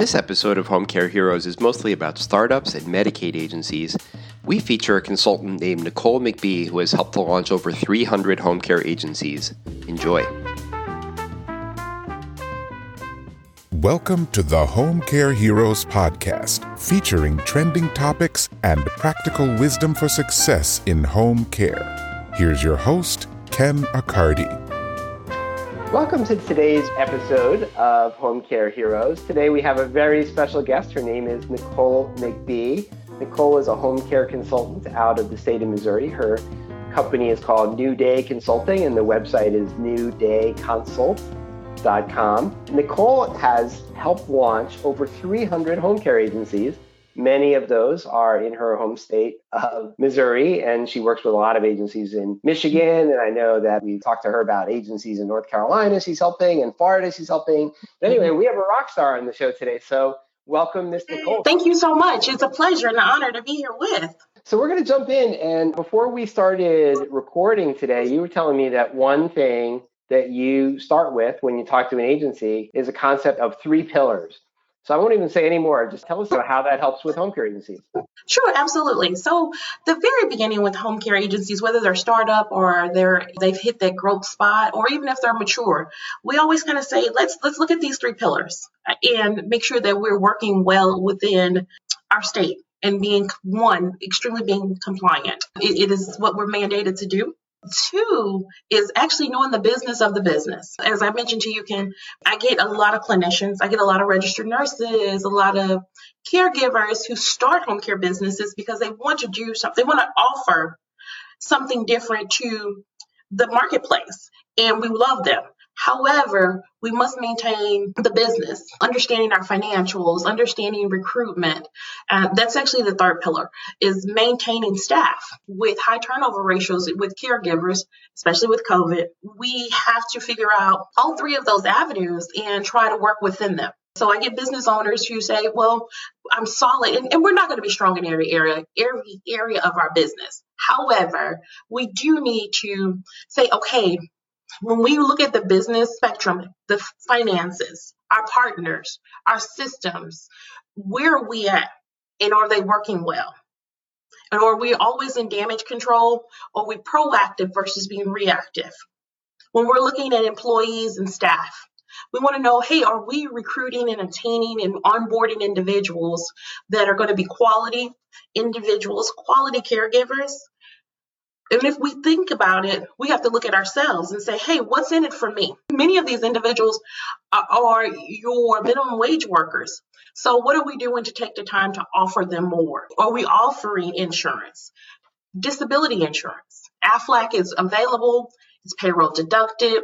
This episode of Home Care Heroes is mostly about startups and Medicaid agencies. We feature a consultant named Nicole McBee who has helped to launch over 300 home care agencies. Enjoy. Welcome to the Home Care Heroes podcast, featuring trending topics and practical wisdom for success in home care. Here's your host, Ken Accardi. Welcome to today's episode of Home Care Heroes. Today we have a very special guest. Her name is Nicole McBee. Nicole is a home care consultant out of the state of Missouri. Her company is called New Day Consulting, and the website is newdayconsult.com. Nicole has helped launch over 300 home care agencies Many of those are in her home state of Missouri, and she works with a lot of agencies in Michigan. And I know that we talked to her about agencies in North Carolina she's helping, and Florida she's helping. But anyway, mm-hmm. we have a rock star on the show today. So welcome, Miss Nicole. Thank you so much. It's a pleasure and an honor to be here with. So we're going to jump in. And before we started recording today, you were telling me that one thing that you start with when you talk to an agency is a concept of three pillars. So I won't even say any more. Just tell us how that helps with home care agencies. Sure, absolutely. So the very beginning with home care agencies, whether they're startup or they're they've hit that growth spot, or even if they're mature, we always kind of say let's let's look at these three pillars and make sure that we're working well within our state and being one extremely being compliant. it, it is what we're mandated to do. Two is actually knowing the business of the business. As I mentioned to you, Ken, I get a lot of clinicians, I get a lot of registered nurses, a lot of caregivers who start home care businesses because they want to do something, they want to offer something different to the marketplace. And we love them. However, we must maintain the business, understanding our financials, understanding recruitment. Uh, that's actually the third pillar is maintaining staff with high turnover ratios with caregivers, especially with COVID. We have to figure out all three of those avenues and try to work within them. So I get business owners who say, well, I'm solid and, and we're not going to be strong in every area, every area of our business. However, we do need to say, okay, when we look at the business spectrum, the finances, our partners, our systems, where are we at? And are they working well? And are we always in damage control? Or are we proactive versus being reactive? When we're looking at employees and staff, we want to know hey, are we recruiting and obtaining and onboarding individuals that are going to be quality individuals, quality caregivers, and if we think about it, we have to look at ourselves and say, hey, what's in it for me? Many of these individuals are your minimum wage workers. So, what are we doing to take the time to offer them more? Are we offering insurance? Disability insurance. AFLAC is available, it's payroll deducted.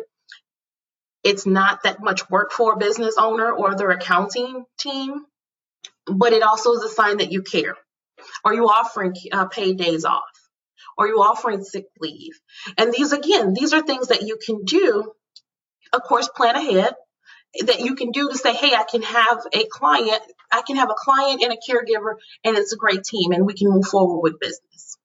It's not that much work for a business owner or their accounting team, but it also is a sign that you care. Are you offering uh, paid days off? Are you offering sick leave? And these, again, these are things that you can do. Of course, plan ahead that you can do to say, hey, I can have a client, I can have a client and a caregiver, and it's a great team, and we can move forward with business.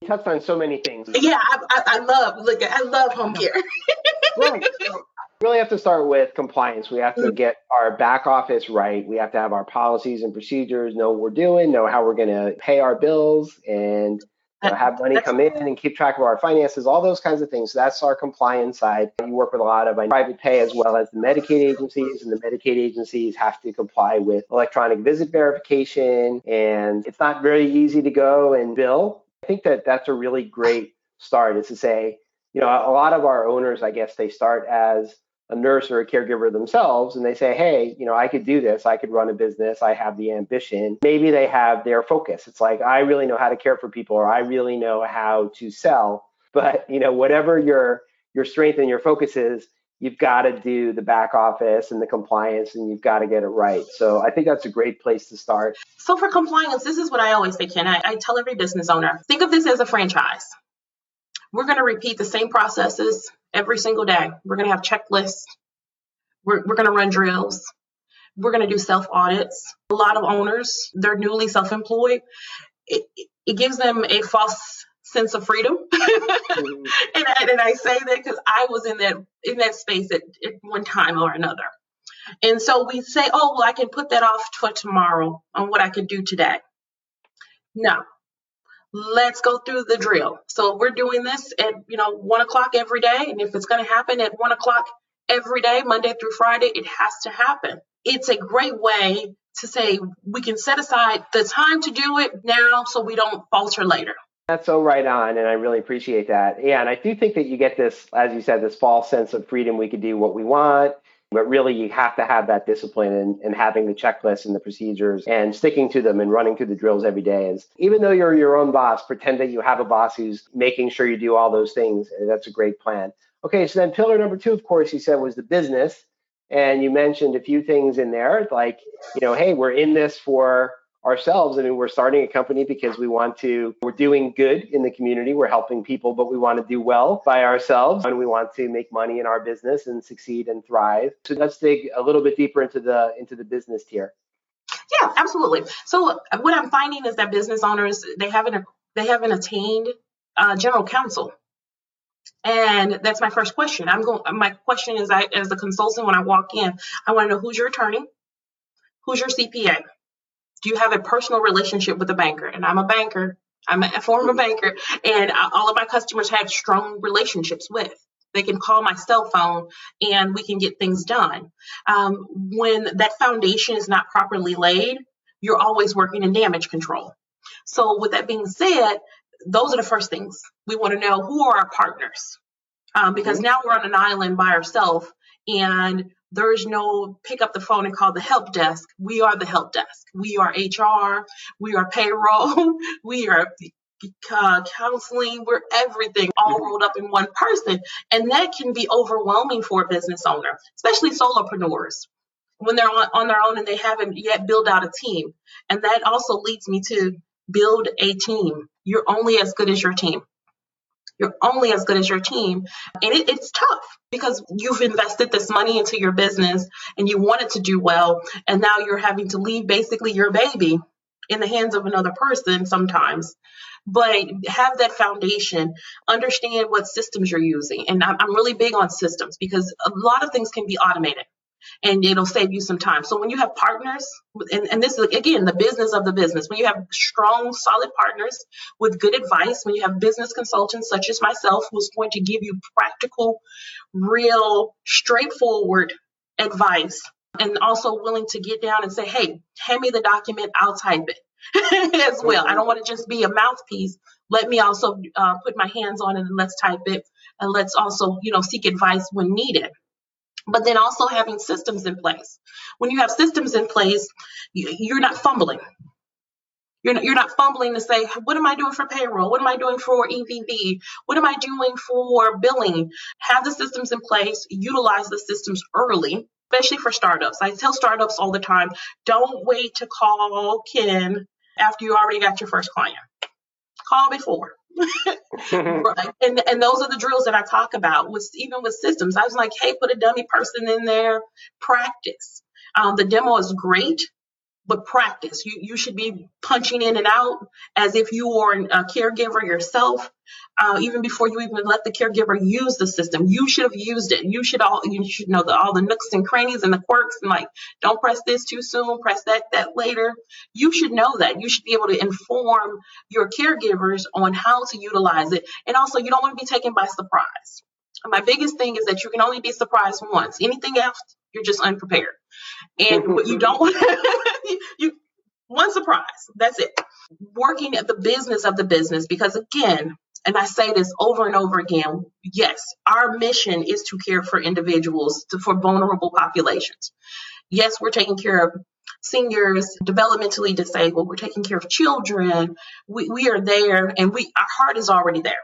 You touched on so many things. Yeah, I, I, I love look, I love home care. right. So really have to start with compliance. We have to mm-hmm. get our back office right. We have to have our policies and procedures, know what we're doing, know how we're going to pay our bills, and you know, have money come in and keep track of our finances, all those kinds of things. So that's our compliance side. You work with a lot of private pay as well as the Medicaid agencies, and the Medicaid agencies have to comply with electronic visit verification. And it's not very easy to go and bill. I think that that's a really great start is to say, you know, a lot of our owners, I guess, they start as a nurse or a caregiver themselves and they say, hey, you know, I could do this. I could run a business. I have the ambition. Maybe they have their focus. It's like, I really know how to care for people or I really know how to sell. But, you know, whatever your your strength and your focus is, you've got to do the back office and the compliance and you've got to get it right. So I think that's a great place to start. So for compliance, this is what I always say, Ken. I, I tell every business owner, think of this as a franchise. We're going to repeat the same processes every single day. We're going to have checklists. We're, we're going to run drills. We're going to do self audits. A lot of owners, they're newly self employed. It, it gives them a false sense of freedom. mm-hmm. and, I, and I say that because I was in that in that space at, at one time or another. And so we say, oh, well, I can put that off for tomorrow on what I could do today. No. Let's go through the drill. So we're doing this at, you know, one o'clock every day. And if it's going to happen at one o'clock every day, Monday through Friday, it has to happen. It's a great way to say we can set aside the time to do it now so we don't falter later. That's so right on, and I really appreciate that. Yeah, and I do think that you get this, as you said, this false sense of freedom. We can do what we want, but really you have to have that discipline and, and having the checklists and the procedures and sticking to them and running through the drills every day. Is even though you're your own boss, pretend that you have a boss who's making sure you do all those things. That's a great plan. Okay, so then pillar number two, of course, you said was the business. And you mentioned a few things in there, like, you know, hey, we're in this for ourselves. I mean, we're starting a company because we want to, we're doing good in the community. We're helping people, but we want to do well by ourselves and we want to make money in our business and succeed and thrive. So let's dig a little bit deeper into the, into the business tier. Yeah, absolutely. So what I'm finding is that business owners, they haven't, they haven't attained uh, general counsel. And that's my first question. I'm going. My question is, I, as a consultant, when I walk in, I want to know who's your attorney, who's your CPA, do you have a personal relationship with a banker? And I'm a banker. I'm a former banker, and all of my customers have strong relationships with. They can call my cell phone and we can get things done. Um, when that foundation is not properly laid, you're always working in damage control. So, with that being said, those are the first things we want to know who are our partners um, because mm-hmm. now we're on an island by ourselves and there's no pick up the phone and call the help desk. We are the help desk. We are HR. We are payroll. we are uh, counseling. We're everything all mm-hmm. rolled up in one person. And that can be overwhelming for a business owner, especially solopreneurs when they're on, on their own and they haven't yet built out a team. And that also leads me to build a team. You're only as good as your team. You're only as good as your team. And it, it's tough because you've invested this money into your business and you want it to do well. And now you're having to leave basically your baby in the hands of another person sometimes. But have that foundation, understand what systems you're using. And I'm, I'm really big on systems because a lot of things can be automated and it'll save you some time. So when you have partners, and, and this is again the business of the business, when you have strong, solid partners with good advice, when you have business consultants such as myself who's going to give you practical, real, straightforward advice, and also willing to get down and say, hey, hand me the document, I'll type it. as well. I don't want to just be a mouthpiece. Let me also uh, put my hands on it and let's type it and let's also, you know, seek advice when needed but then also having systems in place. When you have systems in place, you're not fumbling. You're not, you're not fumbling to say, what am I doing for payroll? What am I doing for EVV? What am I doing for billing? Have the systems in place, utilize the systems early, especially for startups. I tell startups all the time, don't wait to call Ken after you already got your first client. Call before. and and those are the drills that I talk about with even with systems. I was like, hey, put a dummy person in there, practice. Um, the demo is great, but practice. You you should be punching in and out as if you are a caregiver yourself. Uh, even before you even let the caregiver use the system, you should have used it. You should all you should know the, all the nooks and crannies and the quirks and like don't press this too soon, press that that later. You should know that. You should be able to inform your caregivers on how to utilize it, and also you don't want to be taken by surprise. My biggest thing is that you can only be surprised once. Anything else, you're just unprepared. And what you don't want, you one surprise. That's it. Working at the business of the business, because again, and I say this over and over again, yes, our mission is to care for individuals, to, for vulnerable populations. Yes, we're taking care of seniors, developmentally disabled, we're taking care of children. We, we are there and we our heart is already there.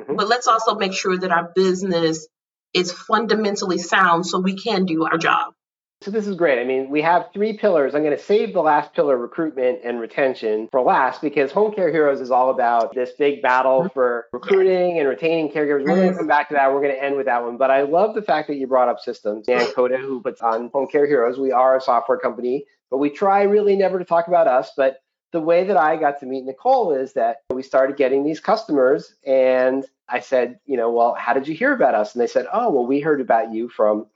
Mm-hmm. But let's also make sure that our business is fundamentally sound so we can do our job. So this is great. I mean, we have three pillars. I'm going to save the last pillar, recruitment and retention, for last because Home Care Heroes is all about this big battle for recruiting and retaining caregivers. We're going to come back to that. We're going to end with that one. But I love the fact that you brought up systems. Ankota, who puts on Home Care Heroes, we are a software company, but we try really never to talk about us. But the way that I got to meet Nicole is that we started getting these customers and I said, you know, well, how did you hear about us? And they said, oh, well, we heard about you from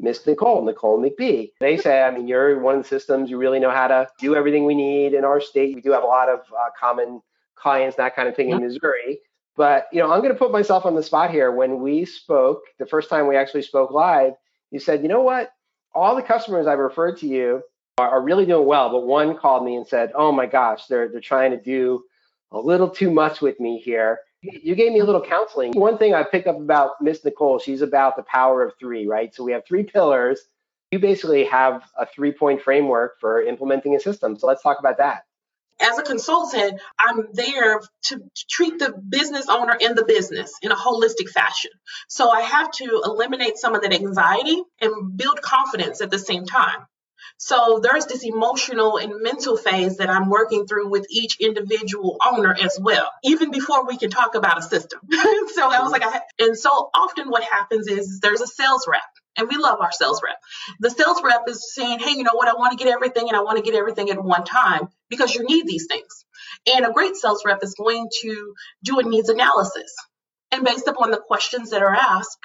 Miss Nicole, Nicole McBee. They say, I mean, you're one of the systems, you really know how to do everything we need in our state. We do have a lot of uh, common clients, that kind of thing in Missouri. But, you know, I'm going to put myself on the spot here. When we spoke, the first time we actually spoke live, you said, you know what? All the customers I've referred to you are, are really doing well. But one called me and said, oh my gosh, they're, they're trying to do a little too much with me here. You gave me a little counseling. One thing I pick up about Miss Nicole, she's about the power of three, right? So we have three pillars. You basically have a three point framework for implementing a system. So let's talk about that. As a consultant, I'm there to treat the business owner in the business in a holistic fashion. So I have to eliminate some of that anxiety and build confidence at the same time. So there's this emotional and mental phase that I'm working through with each individual owner as well, even before we can talk about a system. so I was like, I, and so often what happens is there's a sales rep. And we love our sales rep. The sales rep is saying, hey, you know what? I want to get everything and I want to get everything at one time because you need these things. And a great sales rep is going to do a needs analysis. And based upon the questions that are asked,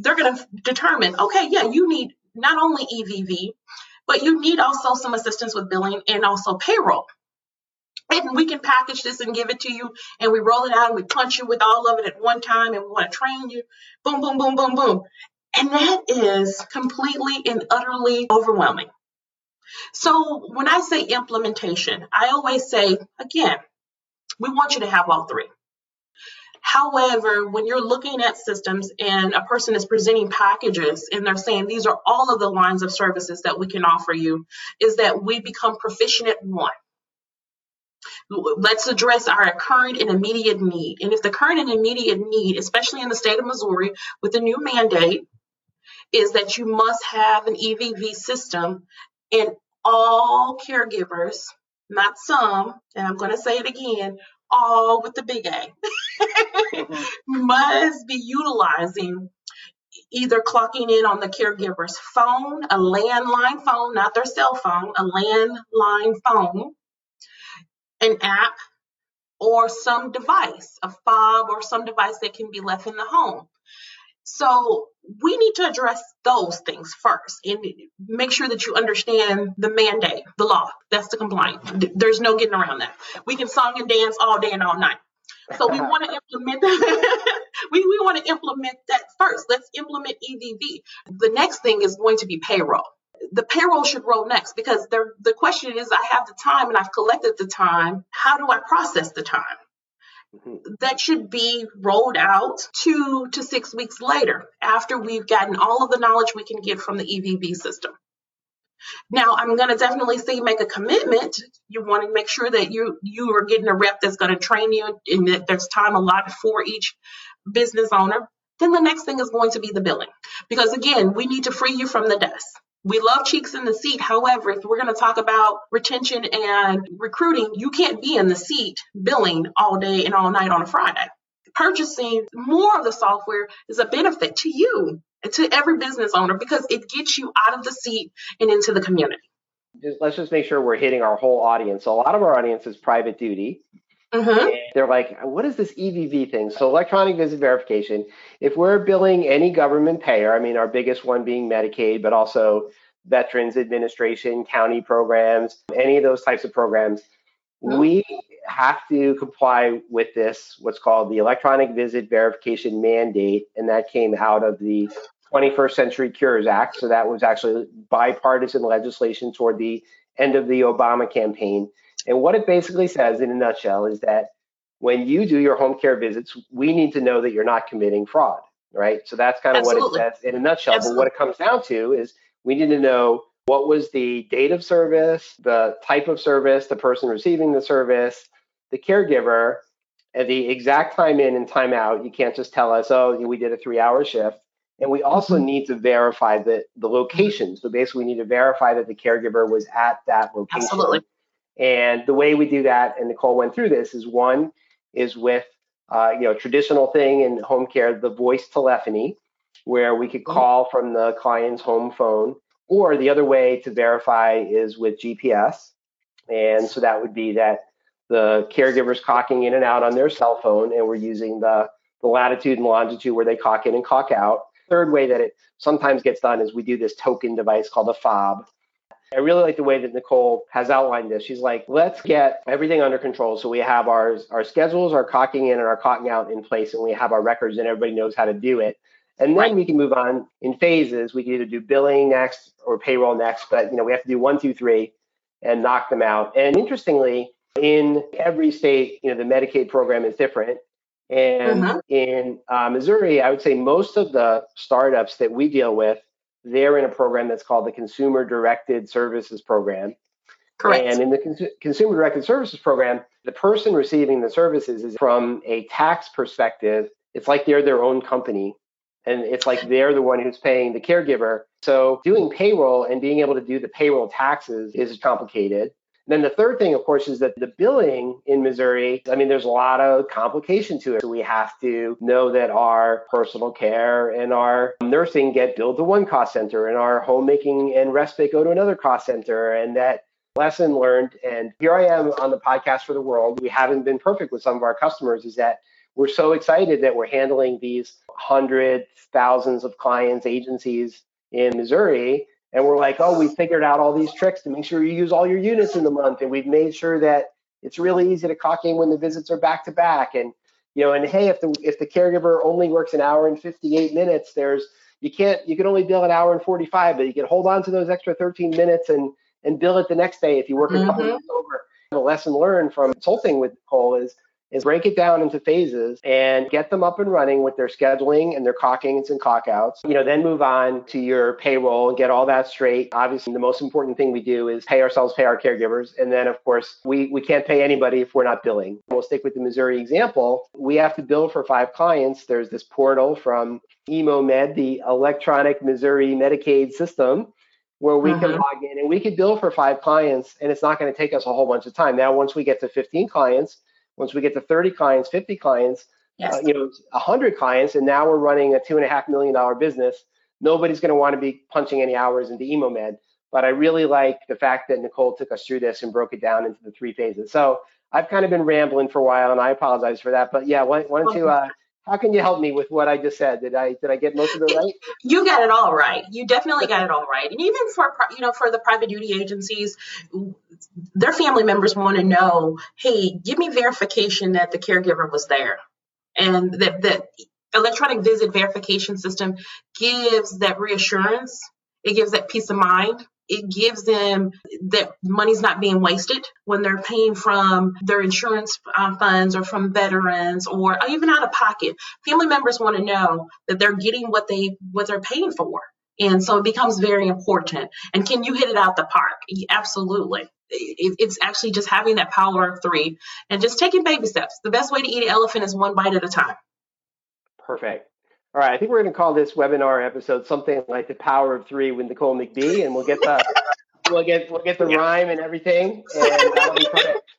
they're going to determine, okay, yeah, you need not only EVV, but you need also some assistance with billing and also payroll. And we can package this and give it to you, and we roll it out and we punch you with all of it at one time, and we want to train you. Boom, boom, boom, boom, boom. And that is completely and utterly overwhelming. So when I say implementation, I always say, again, we want you to have all three. However, when you're looking at systems and a person is presenting packages and they're saying these are all of the lines of services that we can offer you, is that we become proficient at one. Let's address our current and immediate need. And if the current and immediate need, especially in the state of Missouri with the new mandate, is that you must have an EVV system and all caregivers, not some, and I'm going to say it again, all with the big A, mm-hmm. must be utilizing either clocking in on the caregiver's phone, a landline phone, not their cell phone, a landline phone, an app, or some device, a fob or some device that can be left in the home. So we need to address those things first and make sure that you understand the mandate, the law. That's the compliance. There's no getting around that. We can song and dance all day and all night. So we want to implement that. we, we want to implement that first. Let's implement EVV. The next thing is going to be payroll. The payroll should roll next because the question is I have the time and I've collected the time. How do I process the time? That should be rolled out two to six weeks later after we've gotten all of the knowledge we can get from the EVV system. Now, I'm going to definitely say make a commitment. You want to make sure that you you are getting a rep that's going to train you and that there's time allotted for each business owner. Then the next thing is going to be the billing. Because again, we need to free you from the desk. We love cheeks in the seat. However, if we're going to talk about retention and recruiting, you can't be in the seat billing all day and all night on a Friday. Purchasing more of the software is a benefit to you, to every business owner, because it gets you out of the seat and into the community. Just, let's just make sure we're hitting our whole audience. So a lot of our audience is private duty. Mm-hmm. They're like, what is this EVV thing? So electronic visit verification. If we're billing any government payer, I mean, our biggest one being Medicaid, but also Veterans Administration, county programs, any of those types of programs, mm-hmm. we have to comply with this, what's called the electronic visit verification mandate. And that came out of the 21st Century Cures Act. So that was actually bipartisan legislation toward the end of the Obama campaign. And what it basically says in a nutshell is that when you do your home care visits, we need to know that you're not committing fraud, right? So that's kind of Absolutely. what it says in a nutshell. Absolutely. But what it comes down to is we need to know what was the date of service, the type of service, the person receiving the service, the caregiver, and the exact time in and time out. You can't just tell us, oh, we did a three hour shift. And we also mm-hmm. need to verify the, the location. So basically, we need to verify that the caregiver was at that location. Absolutely. And the way we do that, and Nicole went through this, is one is with uh, you know traditional thing in home care, the voice telephony, where we could mm-hmm. call from the client's home phone, or the other way to verify is with GPS. And so that would be that the caregiver's cocking in and out on their cell phone, and we're using the the latitude and longitude where they cock in and cock out. third way that it sometimes gets done is we do this token device called a fob. I really like the way that Nicole has outlined this. She's like, let's get everything under control. So we have our, our schedules, our cocking in and our cocking out in place, and we have our records and everybody knows how to do it. And then right. we can move on in phases. We can either do billing next or payroll next, but you know, we have to do one, two, three and knock them out. And interestingly, in every state, you know, the Medicaid program is different. And mm-hmm. in uh, Missouri, I would say most of the startups that we deal with, they're in a program that's called the Consumer Directed Services Program. Correct. And in the Cons- Consumer Directed Services Program, the person receiving the services is from a tax perspective, it's like they're their own company and it's like they're the one who's paying the caregiver. So doing payroll and being able to do the payroll taxes is complicated. Then the third thing, of course, is that the billing in Missouri, I mean, there's a lot of complication to it. So we have to know that our personal care and our nursing get billed to one cost center and our homemaking and respite go to another cost center and that lesson learned. And here I am on the podcast for the world. We haven't been perfect with some of our customers is that we're so excited that we're handling these hundreds, thousands of clients, agencies in Missouri. And we're like, oh, we figured out all these tricks to make sure you use all your units in the month. And we've made sure that it's really easy to clock in when the visits are back to back. And, you know, and hey, if the if the caregiver only works an hour and 58 minutes, there's you can't you can only bill an hour and 45, but you can hold on to those extra 13 minutes and and bill it the next day if you work a couple mm-hmm. over. The lesson learned from consulting with Cole is is break it down into phases and get them up and running with their scheduling and their clockings and clockouts. You know, then move on to your payroll and get all that straight. Obviously, the most important thing we do is pay ourselves, pay our caregivers. And then, of course, we, we can't pay anybody if we're not billing. We'll stick with the Missouri example. We have to bill for five clients. There's this portal from EMOMed, the electronic Missouri Medicaid system where we can mm-hmm. log in and we could bill for five clients and it's not going to take us a whole bunch of time. Now, once we get to 15 clients, once we get to 30 clients, 50 clients, yes. uh, you know, 100 clients, and now we're running a two and a half million dollar business. Nobody's going to want to be punching any hours into EMOMed. But I really like the fact that Nicole took us through this and broke it down into the three phases. So I've kind of been rambling for a while, and I apologize for that. But yeah, why, why don't you? Uh, how can you help me with what I just said? Did I did I get most of it right? You got it all right. You definitely got it all right. And even for you know for the private duty agencies, their family members want to know, hey, give me verification that the caregiver was there, and that that electronic visit verification system gives that reassurance. It gives that peace of mind it gives them that money's not being wasted when they're paying from their insurance uh, funds or from veterans or even out of pocket. Family members want to know that they're getting what they what they're paying for. And so it becomes very important. And can you hit it out the park? Absolutely. It's actually just having that power of three and just taking baby steps. The best way to eat an elephant is one bite at a time. Perfect. All right, I think we're going to call this webinar episode something like the power of three with Nicole McBee, and we'll get the we'll get we'll get the rhyme and everything, and that'll be perfect.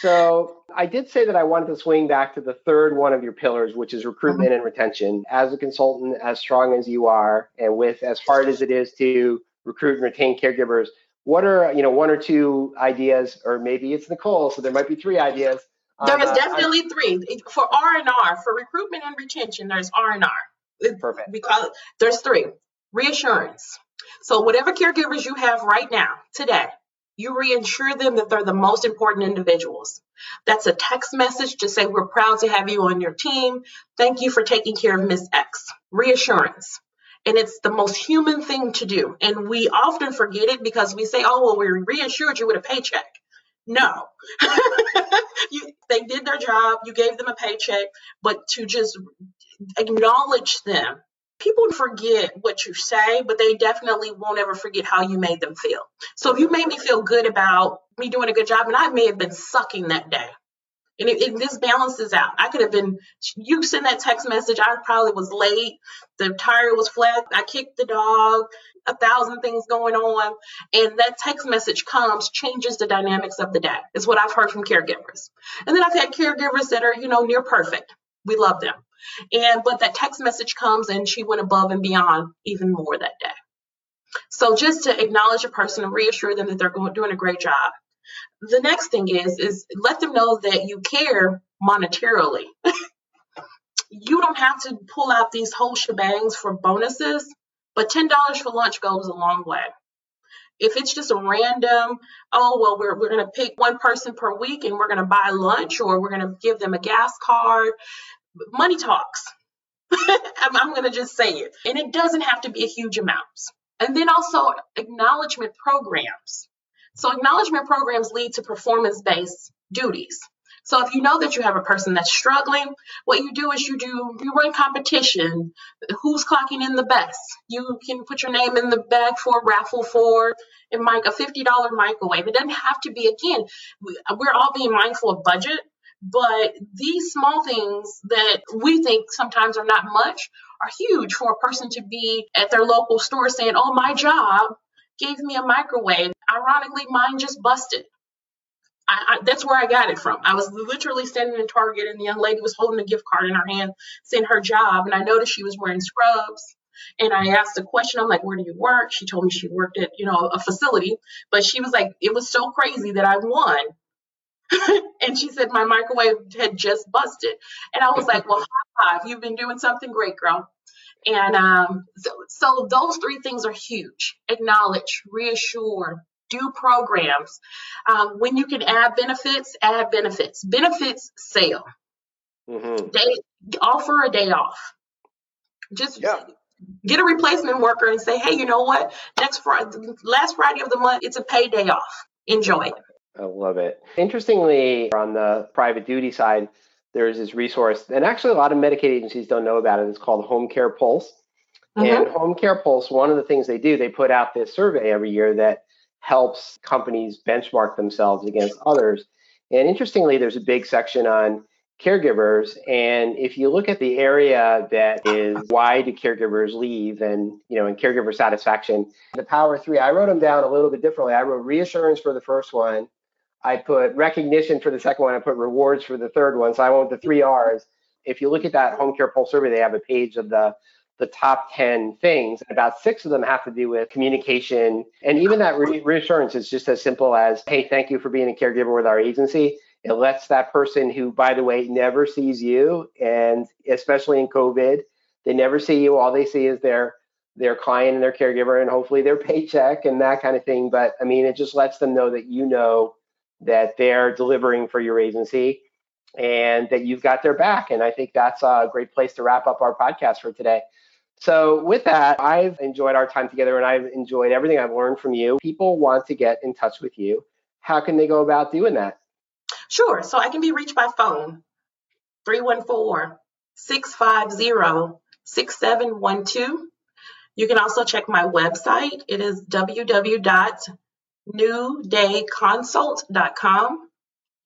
So I did say that I wanted to swing back to the third one of your pillars, which is recruitment and retention. As a consultant, as strong as you are, and with as hard as it is to recruit and retain caregivers, what are you know one or two ideas, or maybe it's Nicole, so there might be three ideas there is uh, definitely I, three for R and R for recruitment and retention. There's R and R. Perfect. Because there's three reassurance. So whatever caregivers you have right now, today, you reassure them that they're the most important individuals. That's a text message to say we're proud to have you on your team. Thank you for taking care of Miss X. Reassurance. And it's the most human thing to do. And we often forget it because we say, oh, well, we reassured you with a paycheck. No. you, they did their job, you gave them a paycheck, but to just acknowledge them. People forget what you say, but they definitely won't ever forget how you made them feel. So if you made me feel good about me doing a good job, and I may have been sucking that day, and it, it, this balances out. I could have been, you send that text message, I probably was late, the tire was flat, I kicked the dog, a thousand things going on. And that text message comes, changes the dynamics of the day, is what I've heard from caregivers. And then I've had caregivers that are, you know, near perfect. We love them. And, but that text message comes and she went above and beyond even more that day. So just to acknowledge a person and reassure them that they're going, doing a great job. The next thing is, is let them know that you care monetarily. you don't have to pull out these whole shebangs for bonuses, but $10 for lunch goes a long way. If it's just a random, oh, well, we're, we're going to pick one person per week and we're going to buy lunch or we're going to give them a gas card, money talks. I'm, I'm going to just say it. And it doesn't have to be a huge amount. And then also acknowledgement programs. So acknowledgement programs lead to performance based duties. So if you know that you have a person that's struggling, what you do is you do you run competition. Who's clocking in the best? You can put your name in the bag for a raffle for a mic a fifty dollar microwave. It doesn't have to be again. We're all being mindful of budget, but these small things that we think sometimes are not much are huge for a person to be at their local store saying, "Oh, my job gave me a microwave. Ironically, mine just busted." I, I, that's where I got it from. I was literally standing in Target and the young lady was holding a gift card in her hand saying her job. And I noticed she was wearing scrubs. And I asked a question. I'm like, where do you work? She told me she worked at, you know, a facility. But she was like, it was so crazy that I won. and she said my microwave had just busted. And I was like, well, high five. You've been doing something great, girl. And um, so, so those three things are huge. Acknowledge, reassure, do programs. Um, when you can add benefits, add benefits. Benefits sale. Mm-hmm. Day, offer a day off. Just yeah. get a replacement worker and say, hey, you know what? Next Friday, last Friday of the month, it's a pay day off. Enjoy it. I love it. Interestingly, on the private duty side, there's this resource, and actually a lot of Medicaid agencies don't know about it. It's called Home Care Pulse. Mm-hmm. And Home Care Pulse, one of the things they do, they put out this survey every year that helps companies benchmark themselves against others. And interestingly, there's a big section on caregivers and if you look at the area that is why do caregivers leave and you know and caregiver satisfaction the power three i wrote them down a little bit differently i wrote reassurance for the first one i put recognition for the second one i put rewards for the third one so i went with the three r's if you look at that home care Pulse survey they have a page of the the top 10 things. And About six of them have to do with communication. And even that re- reassurance is just as simple as, hey, thank you for being a caregiver with our agency. It lets that person who, by the way, never sees you, and especially in COVID, they never see you. All they see is their their client and their caregiver and hopefully their paycheck and that kind of thing. But I mean, it just lets them know that you know that they're delivering for your agency and that you've got their back. And I think that's a great place to wrap up our podcast for today. So, with that, I've enjoyed our time together and I've enjoyed everything I've learned from you. People want to get in touch with you. How can they go about doing that? Sure. So, I can be reached by phone 314 650 6712. You can also check my website. It is www.newdayconsult.com.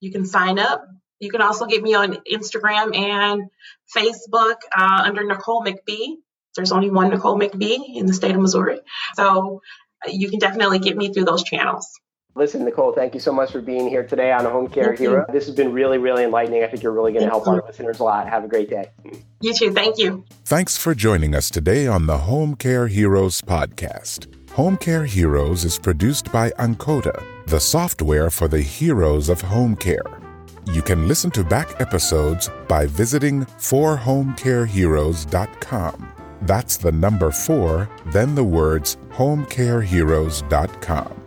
You can sign up. You can also get me on Instagram and Facebook uh, under Nicole McBee. There's only one Nicole McBee in the state of Missouri. So uh, you can definitely get me through those channels. Listen, Nicole, thank you so much for being here today on Home Care thank Hero. You. This has been really, really enlightening. I think you're really going to help you. our listeners a lot. Have a great day. You too. Thank you. Thanks for joining us today on the Home Care Heroes podcast. Home Care Heroes is produced by Ankota, the software for the heroes of home care. You can listen to back episodes by visiting forhomecareheroes.com. That's the number four, then the words homecareheroes.com.